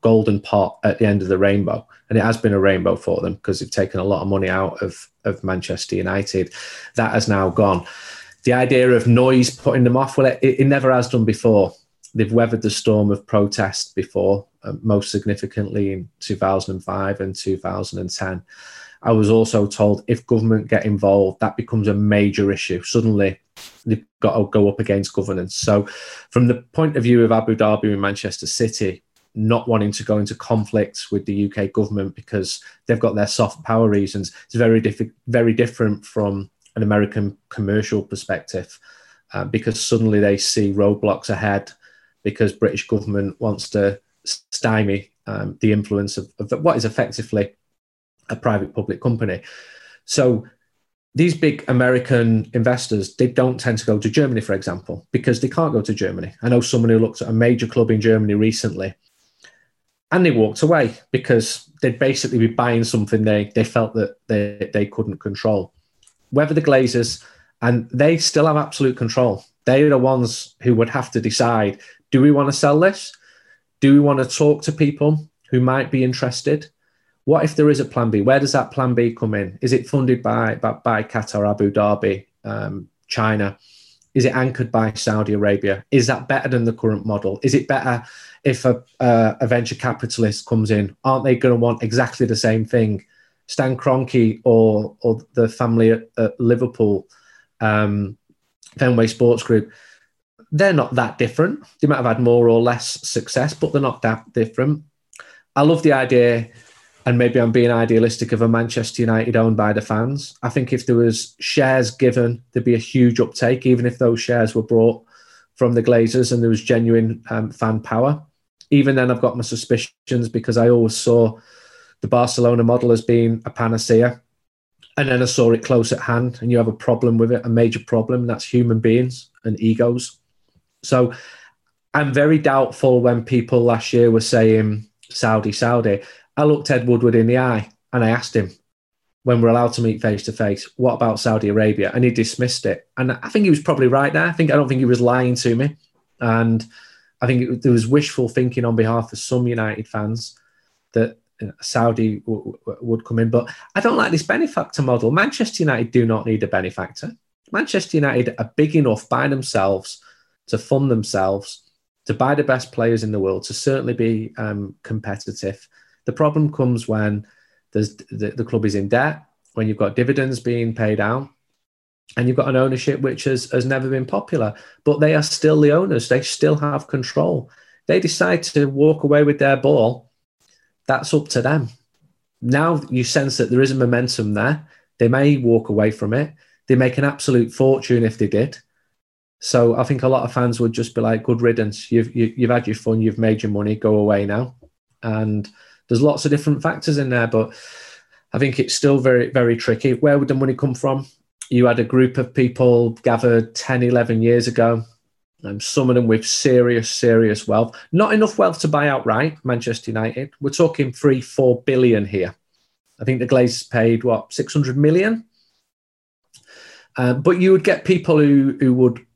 golden pot at the end of the rainbow, and it has been a rainbow for them because they've taken a lot of money out of of Manchester United. That has now gone the idea of noise putting them off, well, it, it never has done before. They've weathered the storm of protest before, uh, most significantly in 2005 and 2010. I was also told if government get involved, that becomes a major issue. Suddenly, they've got to go up against governance. So, from the point of view of Abu Dhabi and Manchester City, not wanting to go into conflicts with the UK government because they've got their soft power reasons, it's very diff- very different from an American commercial perspective uh, because suddenly they see roadblocks ahead because British government wants to stymie um, the influence of, of, what is effectively a private public company. So these big American investors, they don't tend to go to Germany, for example, because they can't go to Germany. I know someone who looked at a major club in Germany recently and they walked away because they'd basically be buying something they, they felt that they, they couldn't control whether the Glazers, and they still have absolute control. They're the ones who would have to decide do we want to sell this? Do we want to talk to people who might be interested? What if there is a plan B? Where does that plan B come in? Is it funded by, by, by Qatar, Abu Dhabi, um, China? Is it anchored by Saudi Arabia? Is that better than the current model? Is it better if a, uh, a venture capitalist comes in? Aren't they going to want exactly the same thing Stan Kroenke or or the family at, at Liverpool, um, Fenway Sports Group, they're not that different. They might have had more or less success, but they're not that different. I love the idea, and maybe I'm being idealistic of a Manchester United owned by the fans. I think if there was shares given, there'd be a huge uptake, even if those shares were brought from the Glazers and there was genuine um, fan power. Even then, I've got my suspicions because I always saw the Barcelona model as being a panacea. And then I saw it close at hand, and you have a problem with it, a major problem, and that's human beings and egos. So I'm very doubtful when people last year were saying Saudi, Saudi. I looked Ed Woodward in the eye and I asked him, when we're allowed to meet face to face, what about Saudi Arabia? And he dismissed it. And I think he was probably right there. I think I don't think he was lying to me. And I think it, there was wishful thinking on behalf of some United fans that Saudi w- w- would come in. But I don't like this benefactor model. Manchester United do not need a benefactor. Manchester United are big enough by themselves to fund themselves, to buy the best players in the world, to certainly be um, competitive. The problem comes when there's, the, the club is in debt, when you've got dividends being paid out, and you've got an ownership which has, has never been popular. But they are still the owners, they still have control. They decide to walk away with their ball that's up to them. Now you sense that there is a momentum there. They may walk away from it. They make an absolute fortune if they did. So I think a lot of fans would just be like, "Good riddance. You've you, have you have had your fun. You've made your money. Go away now." And there's lots of different factors in there, but I think it's still very very tricky. Where would the money come from? You had a group of people gathered 10, 11 years ago. Um, some of them with serious, serious wealth. Not enough wealth to buy outright Manchester United. We're talking three, four billion here. I think the Glazers paid what, 600 million? Uh, but you would get people who, who would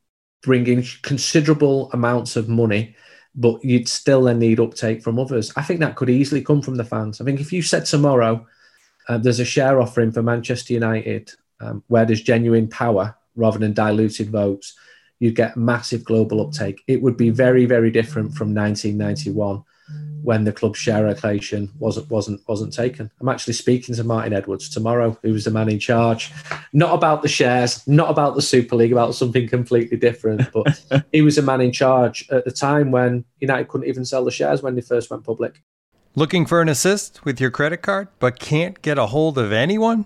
bring in considerable amounts of money, but you'd still then need uptake from others. I think that could easily come from the fans. I think if you said tomorrow uh, there's a share offering for Manchester United um, where there's genuine power rather than diluted votes, you'd get massive global uptake. It would be very, very different from 1991 when the club share allocation wasn't wasn't wasn't taken. I'm actually speaking to Martin Edwards tomorrow, who was the man in charge. Not about the shares, not about the Super League, about something completely different. But (laughs) he was a man in charge at the time when United couldn't even sell the shares when they first went public. Looking for an assist with your credit card, but can't get a hold of anyone?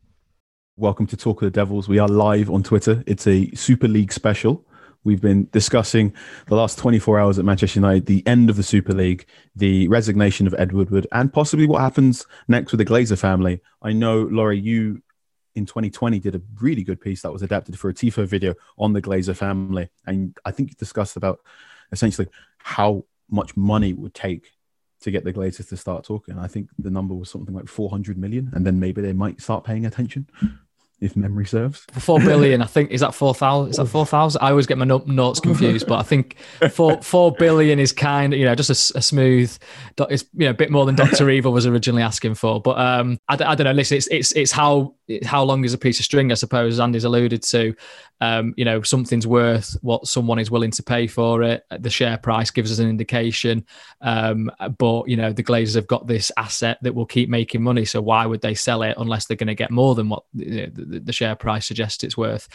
Welcome to Talk of the Devils. We are live on Twitter. It's a Super League special. We've been discussing the last 24 hours at Manchester United, the end of the Super League, the resignation of Ed Woodward, and possibly what happens next with the Glazer family. I know, Laurie, you in 2020 did a really good piece that was adapted for a TIFO video on the Glazer family. And I think you discussed about essentially how much money would take to get the Glazers to start talking. I think the number was something like 400 million, and then maybe they might start paying attention if memory serves. Four billion, I think. Is that four thousand? Is that four thousand? I always get my notes confused, but I think four (laughs) four billion is kind of you know just a, a smooth. It's you know a bit more than Doctor (laughs) Evil was originally asking for. But um, I, I don't know. Listen, it's it's it's how how long is a piece of string? I suppose Andy's alluded to. Um, you know, something's worth what someone is willing to pay for it. The share price gives us an indication. Um, but you know, the Glazers have got this asset that will keep making money. So why would they sell it unless they're going to get more than what the, the, the share price suggests it's worth?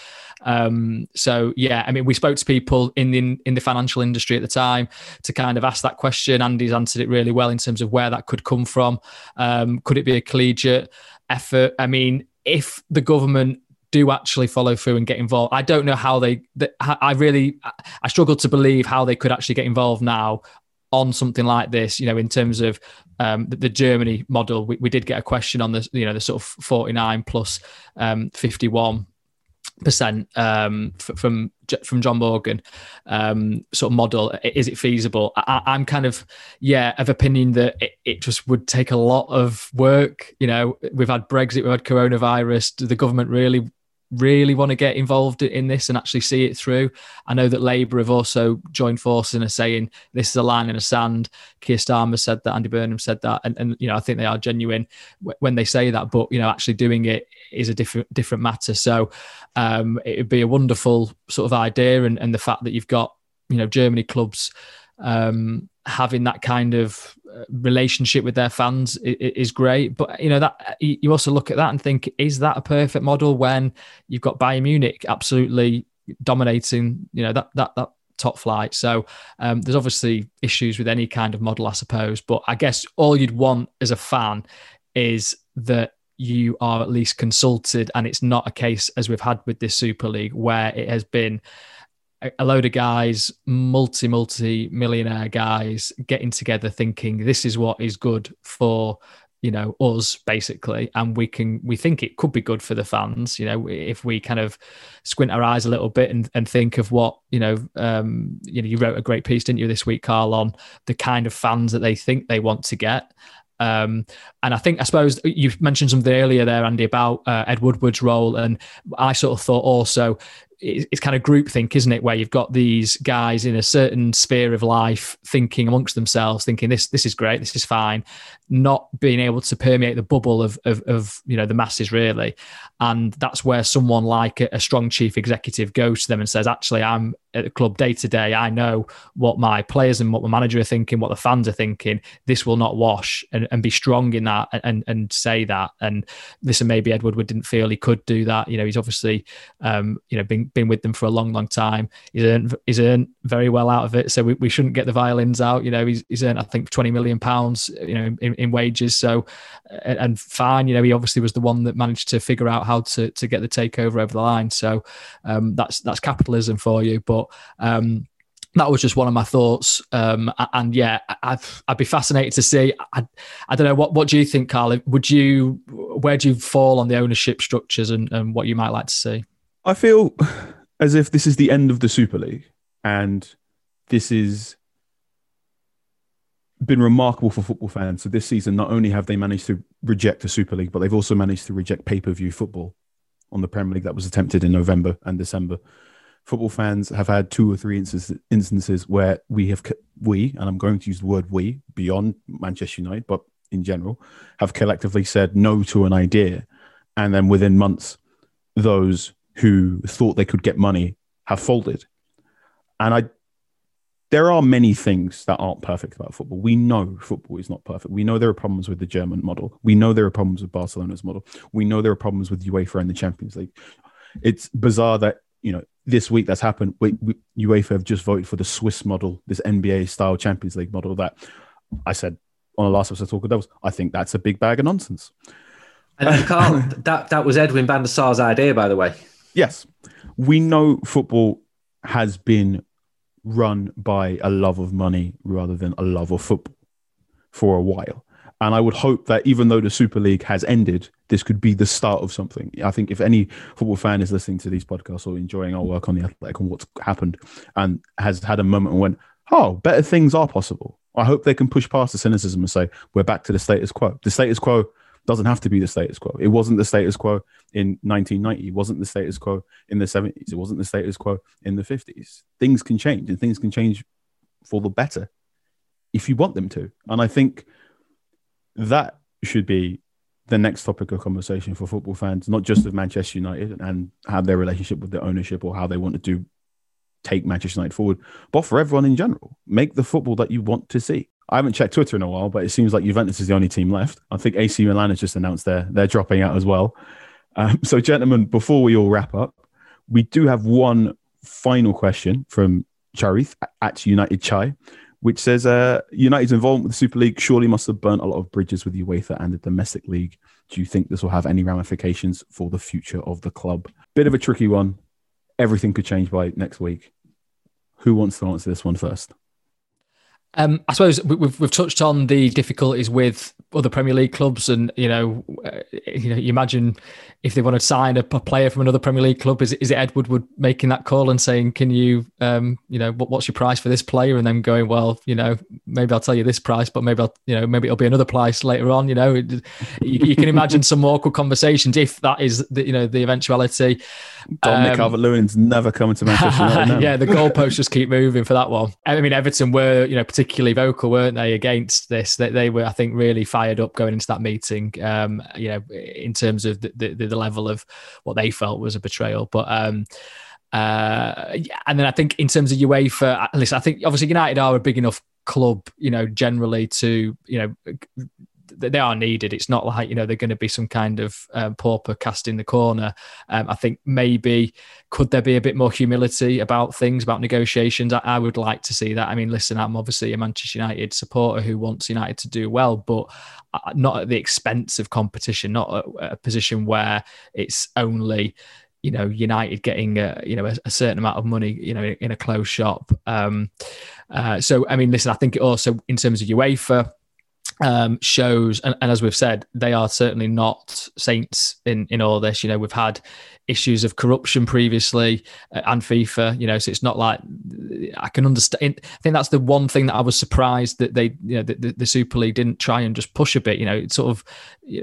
Um, so yeah, I mean, we spoke to people in the in the financial industry at the time to kind of ask that question. Andy's answered it really well in terms of where that could come from. Um, could it be a collegiate effort? I mean, if the government do actually follow through and get involved. I don't know how they. I really, I struggle to believe how they could actually get involved now on something like this. You know, in terms of um, the, the, Germany model, we, we, did get a question on the, you know, the sort of forty nine plus um, fifty one percent um, from from John Morgan um, sort of model. Is it feasible? I, am kind of yeah of opinion that it, it, just would take a lot of work. You know, we've had Brexit, we've had coronavirus. The government really really want to get involved in this and actually see it through. I know that Labour have also joined forces and are saying this is a line in the sand. Keir Starmer said that, Andy Burnham said that, and, and you know I think they are genuine when they say that. But you know, actually doing it is a different different matter. So um, it would be a wonderful sort of idea, and, and the fact that you've got you know Germany clubs um, having that kind of relationship with their fans is great. But you know that you also look at that and think, is that a perfect model when you've got Bayern Munich absolutely dominating? You know that that that top flight. So um, there's obviously issues with any kind of model, I suppose. But I guess all you'd want as a fan is that you are at least consulted, and it's not a case as we've had with this Super League where it has been a load of guys, multi multi millionaire guys, getting together, thinking this is what is good for you know us basically and we can we think it could be good for the fans you know if we kind of squint our eyes a little bit and, and think of what you know um you know you wrote a great piece didn't you this week carl on the kind of fans that they think they want to get um, and I think, I suppose you mentioned something earlier there, Andy, about uh, Ed Woodward's role. And I sort of thought also it's kind of groupthink, isn't it? Where you've got these guys in a certain sphere of life thinking amongst themselves, thinking this this is great, this is fine, not being able to permeate the bubble of of, of you know the masses really, and that's where someone like a, a strong chief executive goes to them and says, actually, I'm at the club day to day. I know what my players and what my manager are thinking, what the fans are thinking. This will not wash, and, and be strong in that and and say that. And listen, maybe edward Woodward didn't feel he could do that. You know, he's obviously um, you know been been with them for a long, long time. He's earned he's earned very well out of it. So we, we shouldn't get the violins out. You know, he's, he's earned I think twenty million pounds. You know, in, in wages. So and, fine. You know, he obviously was the one that managed to figure out how to to get the takeover over the line. So um, that's that's capitalism for you. But um, that was just one of my thoughts. Um, and yeah, I'd, I'd be fascinated to see. I, I don't know what what do you think, Carl? Would you where do you fall on the ownership structures and, and what you might like to see? I feel as if this is the end of the Super League, and this is been remarkable for football fans. So this season, not only have they managed to reject the Super League, but they've also managed to reject pay per view football on the Premier League that was attempted in November and December. Football fans have had two or three instances, instances where we have we, and I'm going to use the word we beyond Manchester United, but in general, have collectively said no to an idea, and then within months, those who thought they could get money have folded. And I, there are many things that aren't perfect about football. We know football is not perfect. We know there are problems with the German model. We know there are problems with Barcelona's model. We know there are problems with UEFA and the Champions League. It's bizarre that you know this week that's happened. We, we, UEFA have just voted for the Swiss model, this NBA style Champions League model. That I said on the last episode, talk of those. I think that's a big bag of nonsense. And Carl, that that was Edwin van der Sar's idea, by the way. Yes, we know football has been run by a love of money rather than a love of football for a while. And I would hope that even though the Super League has ended, this could be the start of something. I think if any football fan is listening to these podcasts or enjoying our work on the Athletic and what's happened and has had a moment and went, oh, better things are possible. I hope they can push past the cynicism and say, we're back to the status quo. The status quo doesn't have to be the status quo. It wasn't the status quo in 1990. It wasn't the status quo in the 70s. It wasn't the status quo in the 50s. Things can change and things can change for the better if you want them to. And I think that should be the next topic of conversation for football fans, not just of Manchester United and how their relationship with the ownership or how they want to do take Manchester United forward, but for everyone in general. Make the football that you want to see. I haven't checked Twitter in a while, but it seems like Juventus is the only team left. I think AC Milan has just announced they're they're dropping out as well. Um, (laughs) so, gentlemen, before we all wrap up, we do have one final question from Charith at United Chai, which says uh, United's involvement with the Super League surely must have burnt a lot of bridges with UEFA and the domestic league. Do you think this will have any ramifications for the future of the club? Bit of a tricky one. Everything could change by next week. Who wants to answer this one first? Um, I suppose we've we've touched on the difficulties with other Premier League clubs, and you know, uh, you know, you imagine if they want to sign a, a, player from another Premier League club, is is it Ed Woodward making that call and saying, "Can you, um, you know, what, what's your price for this player?" And then going, "Well, you know, maybe I'll tell you this price, but maybe I'll, you know, maybe it'll be another price later on." You know, you, you can imagine some awkward conversations if that is the, you know the eventuality. Dominic um, Calvert-Lewin's never coming to Manchester United. (laughs) yeah, the goalposts just keep moving for that one. I mean, Everton were, you know, particularly vocal, weren't they, against this? They, they were, I think, really fired up going into that meeting. Um, you know, in terms of the, the, the level of what they felt was a betrayal, but. Um, uh, and then I think in terms of UEFA, listen, I think obviously United are a big enough club, you know, generally to you know they are needed. It's not like you know they're going to be some kind of um, pauper cast in the corner. Um, I think maybe could there be a bit more humility about things about negotiations? I, I, would like to see that. I mean, listen, I'm obviously a Manchester United supporter who wants United to do well, but uh, not at the expense of competition, not a, a position where it's only you know United getting a, you know a, a, certain amount of money you know in, in a closed shop. Um, uh, so I mean, listen, I think also in terms of UEFA um, shows, and, and, as we've said, they are certainly not saints in in all this. You know, we've had issues of corruption previously uh, and FIFA. You know, so it's not like I can understand. I think that's the one thing that I was surprised that they, you know, the, the Super League didn't try and just push a bit. You know, it's sort of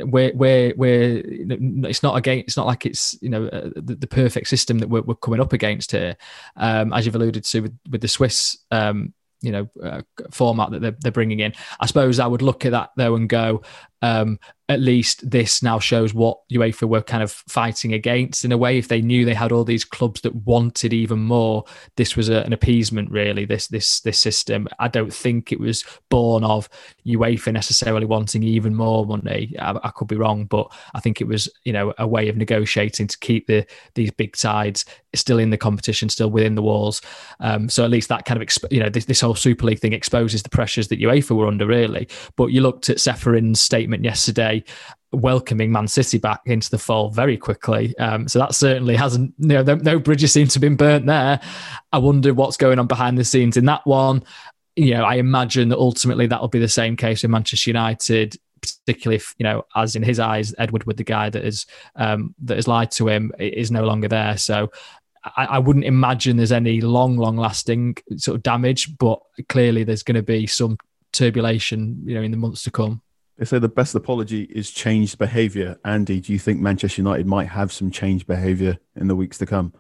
where where where it's not again. It's not like it's you know uh, the, the, perfect system that we're, we're coming up against here, um, as you've alluded to with, with the Swiss. Um, you know uh, format that they're, they're bringing in. I suppose I would look at that though and go, um, at least this now shows what UEFA were kind of fighting against in a way. If they knew they had all these clubs that wanted even more, this was a, an appeasement, really. This this this system. I don't think it was born of UEFA necessarily wanting even more money. I, I could be wrong, but I think it was you know a way of negotiating to keep the these big sides still in the competition, still within the walls. Um, so at least that kind of exp- you know this, this whole Super League thing exposes the pressures that UEFA were under, really. But you looked at Ceferin's statement yesterday welcoming Man City back into the fold very quickly. Um, so that certainly hasn't, you know, no, no, bridges seem to have been burnt there. I wonder what's going on behind the scenes in that one. You know, I imagine that ultimately that'll be the same case with Manchester United, particularly if, you know, as in his eyes, Edward Woodward, the guy that is um, that has lied to him, is no longer there. So I, I wouldn't imagine there's any long, long lasting sort of damage, but clearly there's going to be some turbulation, you know, in the months to come. They say the best apology is changed behaviour. Andy, do you think Manchester United might have some changed behaviour in the weeks to come?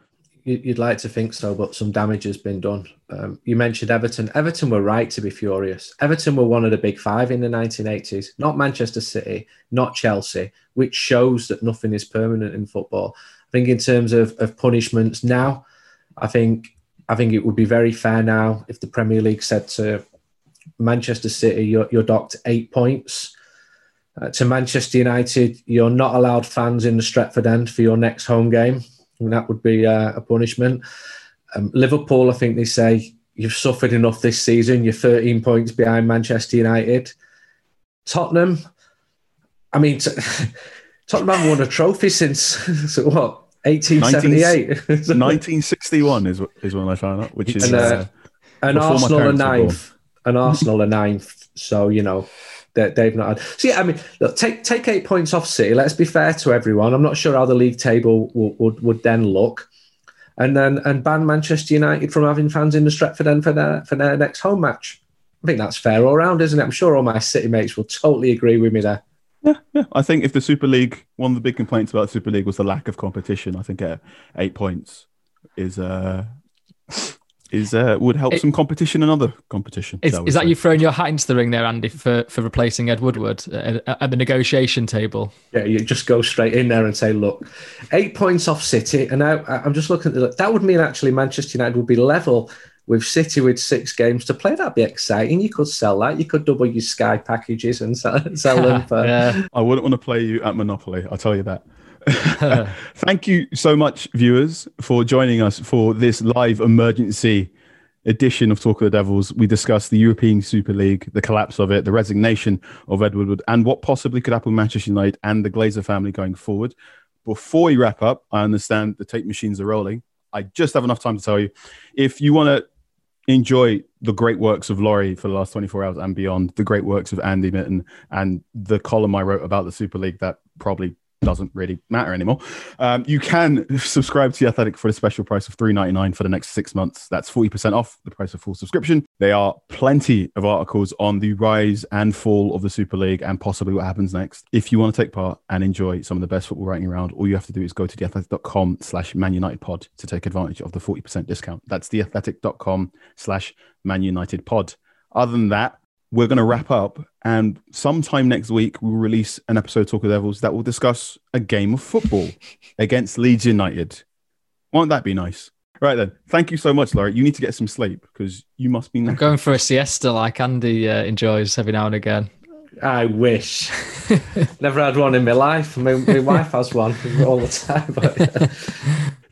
You'd like to think so, but some damage has been done. Um, you mentioned Everton. Everton were right to be furious. Everton were one of the big five in the 1980s, not Manchester City, not Chelsea, which shows that nothing is permanent in football. I think in terms of, of punishments now, I think I think it would be very fair now if the Premier League said to Manchester City, you're, you're docked eight points uh, to Manchester United, you're not allowed fans in the Stretford End for your next home game. And that would be uh, a punishment. Um, Liverpool, I think they say you've suffered enough this season. You're 13 points behind Manchester United. Tottenham, I mean, t- (laughs) Tottenham haven't won a trophy since (laughs) so what 1878. 1961 (laughs) is is when I found out, which is and, uh, uh, and Arsenal are ninth, and Arsenal are ninth. So you know that they've not had. So yeah, I mean, look, take take eight points off City. Let's be fair to everyone. I'm not sure how the league table would would, would then look, and then and ban Manchester United from having fans in the Stretford End for their for their next home match. I think that's fair all round, isn't it? I'm sure all my City mates will totally agree with me there. Yeah, yeah. I think if the Super League, one of the big complaints about the Super League was the lack of competition. I think uh, eight points is uh, is uh, would help it, some competition and other competition. Is, is that you throwing your hat into the ring there, Andy, for, for replacing Ed Woodward at, at, the negotiation table? Yeah, you just go straight in there and say, look, eight points off City, and now I'm just looking at the, that would mean actually Manchester United would be level with City with six games to play. That'd be exciting. You could sell that. You could double your Sky packages and sell, (laughs) sell them (laughs) for. yeah. I wouldn't want to play you at Monopoly. I'll tell you that. (laughs) Thank you so much, viewers, for joining us for this live emergency edition of Talk of the Devils. We discussed the European Super League, the collapse of it, the resignation of Edward Wood, and what possibly could happen with Manchester United and the Glazer family going forward. Before we wrap up, I understand the tape machines are rolling. I just have enough time to tell you if you want to enjoy the great works of Laurie for the last 24 hours and beyond, the great works of Andy Mitten, and the column I wrote about the Super League that probably doesn't really matter anymore. Um, you can subscribe to the Athletic for a special price of three ninety nine for the next six months. That's forty percent off the price of full subscription. There are plenty of articles on the rise and fall of the Super League and possibly what happens next. If you want to take part and enjoy some of the best football writing around, all you have to do is go to theathletic.com slash Man United Pod to take advantage of the forty percent discount. That's theathletic.com slash Man United Pod. Other than that, we're going to wrap up and sometime next week we'll release an episode of talk of devils that will discuss a game of football (laughs) against leeds united won't that be nice right then thank you so much Laurie. you need to get some sleep because you must be I'm going for a siesta like andy uh, enjoys every now and again I wish. (laughs) Never had one in my life. My, my wife has one (laughs) all the time. But, yeah.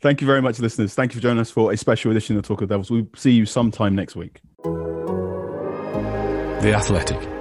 Thank you very much, listeners. Thank you for joining us for a special edition of Talk of Devils. We'll see you sometime next week. The Athletic.